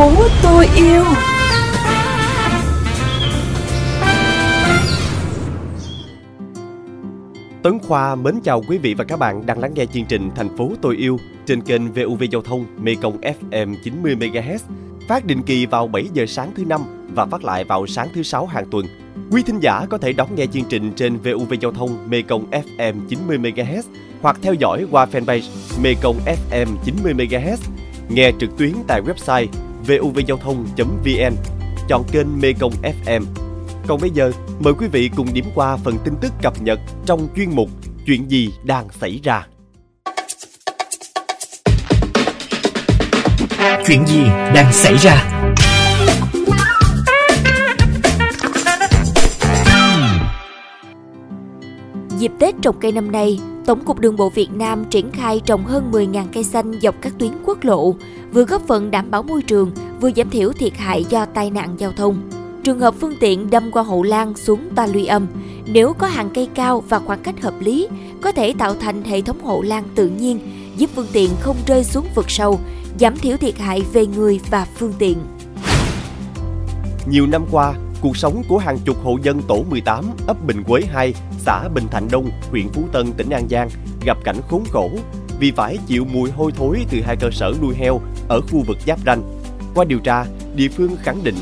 phố tôi yêu Tấn Khoa mến chào quý vị và các bạn đang lắng nghe chương trình Thành phố tôi yêu trên kênh VUV Giao thông Mekong FM 90 MHz, phát định kỳ vào 7 giờ sáng thứ năm và phát lại vào sáng thứ sáu hàng tuần. Quý thính giả có thể đón nghe chương trình trên VUV Giao thông Mekong FM 90 MHz hoặc theo dõi qua fanpage Mekong FM 90 MHz, nghe trực tuyến tại website vovgiao thông.vn, chọn kênh Mekong FM. Còn bây giờ, mời quý vị cùng điểm qua phần tin tức cập nhật trong chuyên mục Chuyện gì đang xảy ra. Chuyện gì đang xảy ra? Dịp Tết trồng cây năm nay, Tổng cục Đường bộ Việt Nam triển khai trồng hơn 10.000 cây xanh dọc các tuyến quốc lộ, vừa góp phần đảm bảo môi trường, vừa giảm thiểu thiệt hại do tai nạn giao thông. Trường hợp phương tiện đâm qua hộ lan xuống ta luy âm, nếu có hàng cây cao và khoảng cách hợp lý, có thể tạo thành hệ thống hộ lan tự nhiên, giúp phương tiện không rơi xuống vực sâu, giảm thiểu thiệt hại về người và phương tiện. Nhiều năm qua, cuộc sống của hàng chục hộ dân tổ 18 ấp Bình Quế 2, xã Bình Thạnh Đông, huyện Phú Tân, tỉnh An Giang gặp cảnh khốn khổ vì phải chịu mùi hôi thối từ hai cơ sở nuôi heo ở khu vực giáp ranh. Qua điều tra, địa phương khẳng định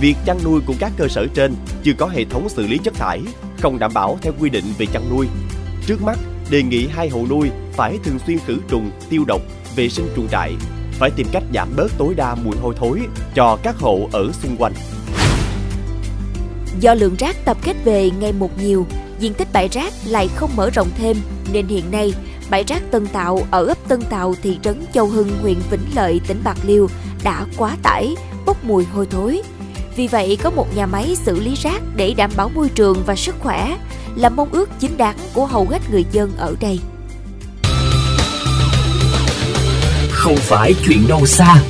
việc chăn nuôi của các cơ sở trên chưa có hệ thống xử lý chất thải, không đảm bảo theo quy định về chăn nuôi. Trước mắt, đề nghị hai hộ nuôi phải thường xuyên khử trùng, tiêu độc, vệ sinh chuồng trại, phải tìm cách giảm bớt tối đa mùi hôi thối cho các hộ ở xung quanh. Do lượng rác tập kết về ngày một nhiều, diện tích bãi rác lại không mở rộng thêm nên hiện nay bãi rác Tân Tạo ở ấp Tân Tạo thị trấn Châu Hưng huyện Vĩnh Lợi tỉnh Bạc Liêu đã quá tải, bốc mùi hôi thối. Vì vậy có một nhà máy xử lý rác để đảm bảo môi trường và sức khỏe là mong ước chính đáng của hầu hết người dân ở đây. Không phải chuyện đâu xa.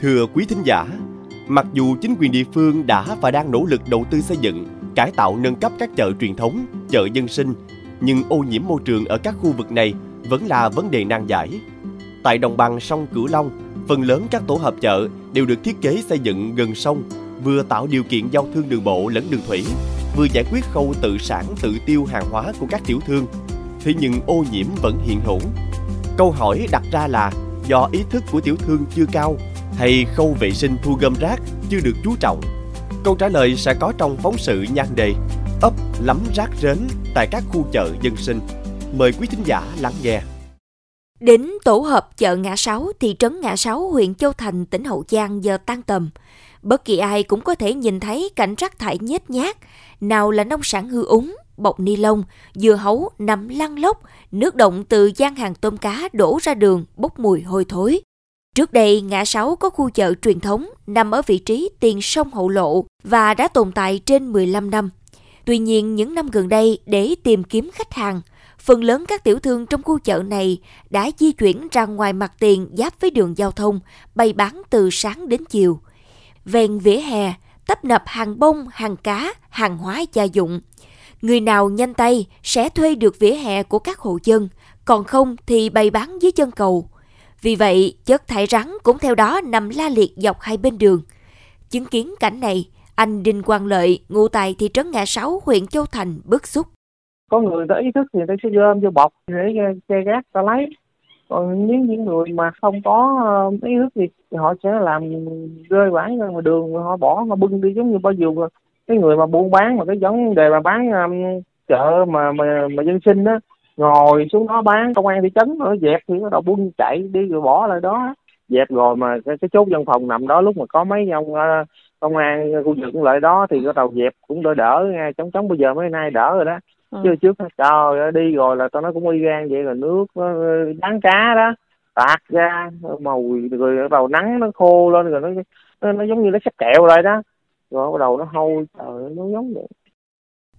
Thưa quý thính giả, mặc dù chính quyền địa phương đã và đang nỗ lực đầu tư xây dựng, cải tạo nâng cấp các chợ truyền thống, chợ dân sinh, nhưng ô nhiễm môi trường ở các khu vực này vẫn là vấn đề nan giải. Tại đồng bằng sông Cửu Long, phần lớn các tổ hợp chợ đều được thiết kế xây dựng gần sông, vừa tạo điều kiện giao thương đường bộ lẫn đường thủy, vừa giải quyết khâu tự sản tự tiêu hàng hóa của các tiểu thương. Thế nhưng ô nhiễm vẫn hiện hữu. Câu hỏi đặt ra là do ý thức của tiểu thương chưa cao hay khâu vệ sinh thu gom rác chưa được chú trọng? Câu trả lời sẽ có trong phóng sự nhan đề ấp lắm rác rến tại các khu chợ dân sinh. Mời quý thính giả lắng nghe. Đến tổ hợp chợ Ngã Sáu, thị trấn Ngã Sáu, huyện Châu Thành, tỉnh Hậu Giang giờ tan tầm. Bất kỳ ai cũng có thể nhìn thấy cảnh rác thải nhét nhát, nào là nông sản hư úng, bọc ni lông, dưa hấu nằm lăn lóc, nước động từ gian hàng tôm cá đổ ra đường bốc mùi hôi thối. Trước đây, ngã sáu có khu chợ truyền thống nằm ở vị trí tiền sông Hậu Lộ và đã tồn tại trên 15 năm. Tuy nhiên, những năm gần đây để tìm kiếm khách hàng, phần lớn các tiểu thương trong khu chợ này đã di chuyển ra ngoài mặt tiền giáp với đường giao thông, bày bán từ sáng đến chiều. Ven vỉa hè, tấp nập hàng bông, hàng cá, hàng hóa gia dụng. Người nào nhanh tay sẽ thuê được vỉa hè của các hộ dân, còn không thì bày bán dưới chân cầu. Vì vậy, chất thải rắn cũng theo đó nằm la liệt dọc hai bên đường. Chứng kiến cảnh này, anh Đinh Quang Lợi, ngụ tại thị trấn Ngã Sáu, huyện Châu Thành, bức xúc. Có người ta ý thức thì người ta sẽ gom vô bọc để ờ, che gác ta lấy. Còn những những người mà không có ờ, ý thức thì họ sẽ làm rơi vãi ra ngoài đường họ bỏ họ bưng đi giống như bao giờ cái người mà buôn bán mà cái vấn đề mà bán um, chợ mà mà mà dân sinh đó ngồi xuống đó bán công an thị trấn nó dẹp thì bắt đầu buôn chạy đi rồi bỏ lại đó. Dẹp rồi mà cái, cái chốt dân phòng nằm đó lúc mà có mấy ông uh, công an khu vực lại đó thì bắt đầu dẹp cũng đỡ đỡ ngay chống chống bây giờ mấy nay đỡ rồi đó. Ừ. chứ trước trời ơi đi rồi là tao nói cũng y gan vậy là nước bán cá đó tạt ra màu rồi bắt đầu nắng nó khô lên rồi nó nó, nó giống như nó sắp kẹo lại đó. Rồi bắt đầu nó hôi trời nó giống vậy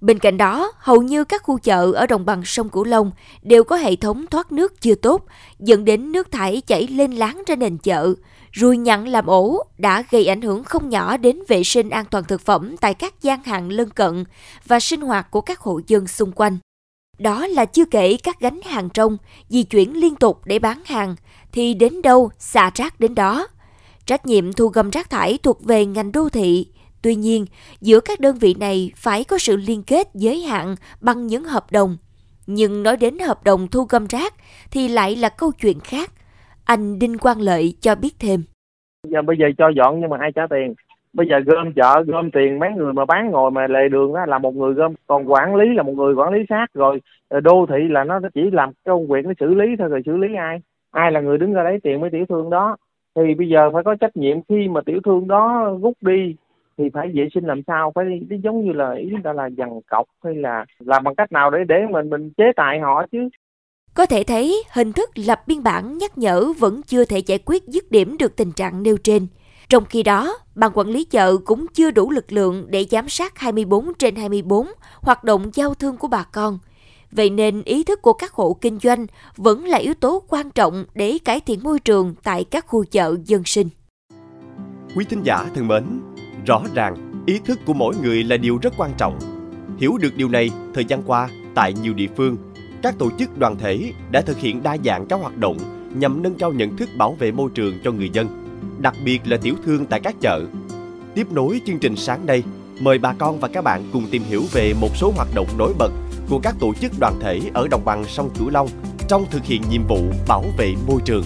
Bên cạnh đó, hầu như các khu chợ ở đồng bằng sông Cửu Long đều có hệ thống thoát nước chưa tốt, dẫn đến nước thải chảy lên láng ra nền chợ. Ruồi nhặn làm ổ đã gây ảnh hưởng không nhỏ đến vệ sinh an toàn thực phẩm tại các gian hàng lân cận và sinh hoạt của các hộ dân xung quanh. Đó là chưa kể các gánh hàng trong di chuyển liên tục để bán hàng, thì đến đâu xả rác đến đó. Trách nhiệm thu gom rác thải thuộc về ngành đô thị. Tuy nhiên, giữa các đơn vị này phải có sự liên kết giới hạn bằng những hợp đồng. Nhưng nói đến hợp đồng thu gom rác thì lại là câu chuyện khác. Anh Đinh Quang Lợi cho biết thêm. Giờ bây giờ cho dọn nhưng mà ai trả tiền? Bây giờ gom chợ, gom tiền mấy người mà bán ngồi mà lề đường đó là một người gom, còn quản lý là một người quản lý sát rồi ờ, đô thị là nó chỉ làm công việc nó xử lý thôi rồi xử lý ai? Ai là người đứng ra lấy tiền với tiểu thương đó? Thì bây giờ phải có trách nhiệm khi mà tiểu thương đó rút đi thì phải vệ sinh làm sao phải đi giống như là ý ta là dằn cọc hay là làm bằng cách nào để để mình mình chế tài họ chứ có thể thấy, hình thức lập biên bản nhắc nhở vẫn chưa thể giải quyết dứt điểm được tình trạng nêu trên. Trong khi đó, ban quản lý chợ cũng chưa đủ lực lượng để giám sát 24 trên 24 hoạt động giao thương của bà con. Vậy nên ý thức của các hộ kinh doanh vẫn là yếu tố quan trọng để cải thiện môi trường tại các khu chợ dân sinh. Quý thính giả thân mến, rõ ràng ý thức của mỗi người là điều rất quan trọng. Hiểu được điều này, thời gian qua tại nhiều địa phương các tổ chức đoàn thể đã thực hiện đa dạng các hoạt động nhằm nâng cao nhận thức bảo vệ môi trường cho người dân, đặc biệt là tiểu thương tại các chợ. Tiếp nối chương trình sáng nay, mời bà con và các bạn cùng tìm hiểu về một số hoạt động nổi bật của các tổ chức đoàn thể ở đồng bằng sông Cửu Long trong thực hiện nhiệm vụ bảo vệ môi trường.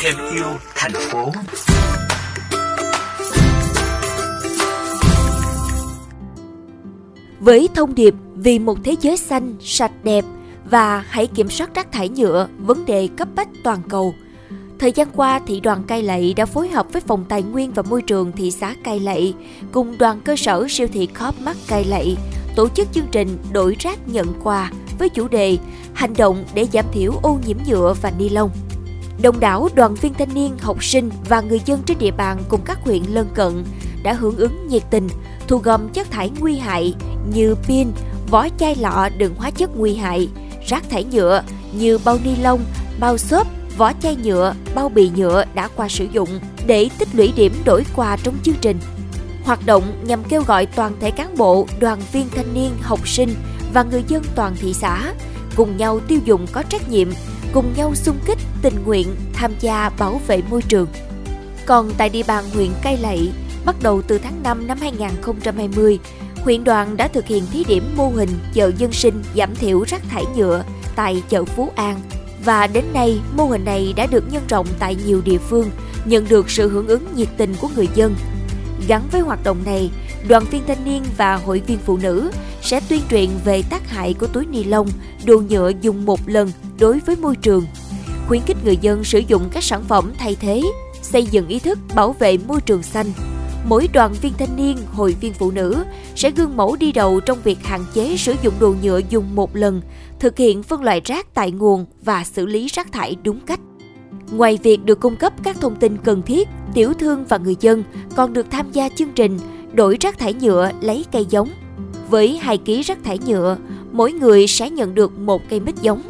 Thêm yêu thành phố Với thông điệp vì một thế giới xanh, sạch đẹp và hãy kiểm soát rác thải nhựa, vấn đề cấp bách toàn cầu. Thời gian qua, thị đoàn Cai Lậy đã phối hợp với Phòng Tài nguyên và Môi trường thị xã Cai Lậy cùng đoàn cơ sở siêu thị Coop Mart Cai Lậy tổ chức chương trình đổi rác nhận quà với chủ đề Hành động để giảm thiểu ô nhiễm nhựa và ni lông. Đông đảo đoàn viên thanh niên, học sinh và người dân trên địa bàn cùng các huyện lân cận đã hưởng ứng nhiệt tình thu gom chất thải nguy hại như pin, vỏ chai lọ đựng hóa chất nguy hại, rác thải nhựa như bao ni lông, bao xốp, vỏ chai nhựa, bao bì nhựa đã qua sử dụng để tích lũy điểm đổi quà trong chương trình. Hoạt động nhằm kêu gọi toàn thể cán bộ, đoàn viên thanh niên, học sinh và người dân toàn thị xã cùng nhau tiêu dùng có trách nhiệm, cùng nhau xung kích, tình nguyện tham gia bảo vệ môi trường. Còn tại địa bàn huyện Cai Lậy, bắt đầu từ tháng 5 năm 2020, huyện đoàn đã thực hiện thí điểm mô hình chợ dân sinh giảm thiểu rác thải nhựa tại chợ Phú An. Và đến nay, mô hình này đã được nhân rộng tại nhiều địa phương, nhận được sự hưởng ứng nhiệt tình của người dân. Gắn với hoạt động này, đoàn viên thanh niên và hội viên phụ nữ sẽ tuyên truyền về tác hại của túi ni lông, đồ nhựa dùng một lần đối với môi trường, khuyến khích người dân sử dụng các sản phẩm thay thế, xây dựng ý thức bảo vệ môi trường xanh, mỗi đoàn viên thanh niên, hội viên phụ nữ sẽ gương mẫu đi đầu trong việc hạn chế sử dụng đồ nhựa dùng một lần, thực hiện phân loại rác tại nguồn và xử lý rác thải đúng cách. Ngoài việc được cung cấp các thông tin cần thiết, tiểu thương và người dân còn được tham gia chương trình đổi rác thải nhựa lấy cây giống. Với 2 kg rác thải nhựa, mỗi người sẽ nhận được một cây mít giống.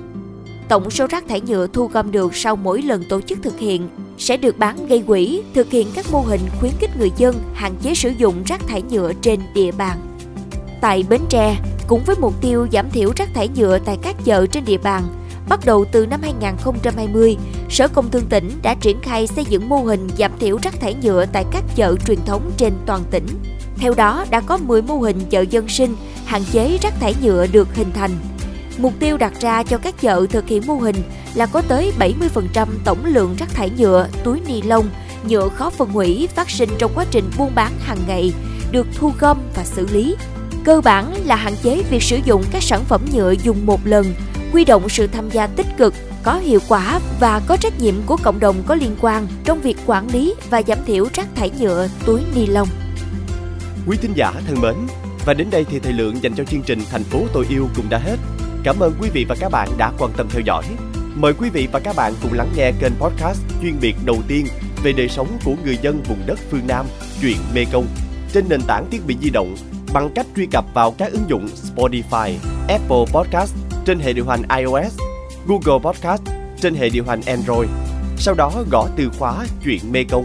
Tổng số rác thải nhựa thu gom được sau mỗi lần tổ chức thực hiện sẽ được bán gây quỹ, thực hiện các mô hình khuyến khích người dân hạn chế sử dụng rác thải nhựa trên địa bàn. Tại Bến Tre, cũng với mục tiêu giảm thiểu rác thải nhựa tại các chợ trên địa bàn, bắt đầu từ năm 2020, Sở Công Thương tỉnh đã triển khai xây dựng mô hình giảm thiểu rác thải nhựa tại các chợ truyền thống trên toàn tỉnh. Theo đó, đã có 10 mô hình chợ dân sinh hạn chế rác thải nhựa được hình thành. Mục tiêu đặt ra cho các chợ thực hiện mô hình là có tới 70% tổng lượng rác thải nhựa, túi ni lông, nhựa khó phân hủy phát sinh trong quá trình buôn bán hàng ngày được thu gom và xử lý. Cơ bản là hạn chế việc sử dụng các sản phẩm nhựa dùng một lần, huy động sự tham gia tích cực, có hiệu quả và có trách nhiệm của cộng đồng có liên quan trong việc quản lý và giảm thiểu rác thải nhựa, túi ni lông. Quý thính giả thân mến, và đến đây thì thời lượng dành cho chương trình Thành phố tôi yêu cũng đã hết. Cảm ơn quý vị và các bạn đã quan tâm theo dõi. Mời quý vị và các bạn cùng lắng nghe kênh podcast chuyên biệt đầu tiên về đời sống của người dân vùng đất phương Nam, chuyện Mê Công trên nền tảng thiết bị di động bằng cách truy cập vào các ứng dụng Spotify, Apple Podcast trên hệ điều hành iOS, Google Podcast trên hệ điều hành Android. Sau đó gõ từ khóa chuyện Mê Công.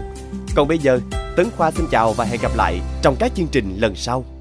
Còn bây giờ, Tấn Khoa xin chào và hẹn gặp lại trong các chương trình lần sau.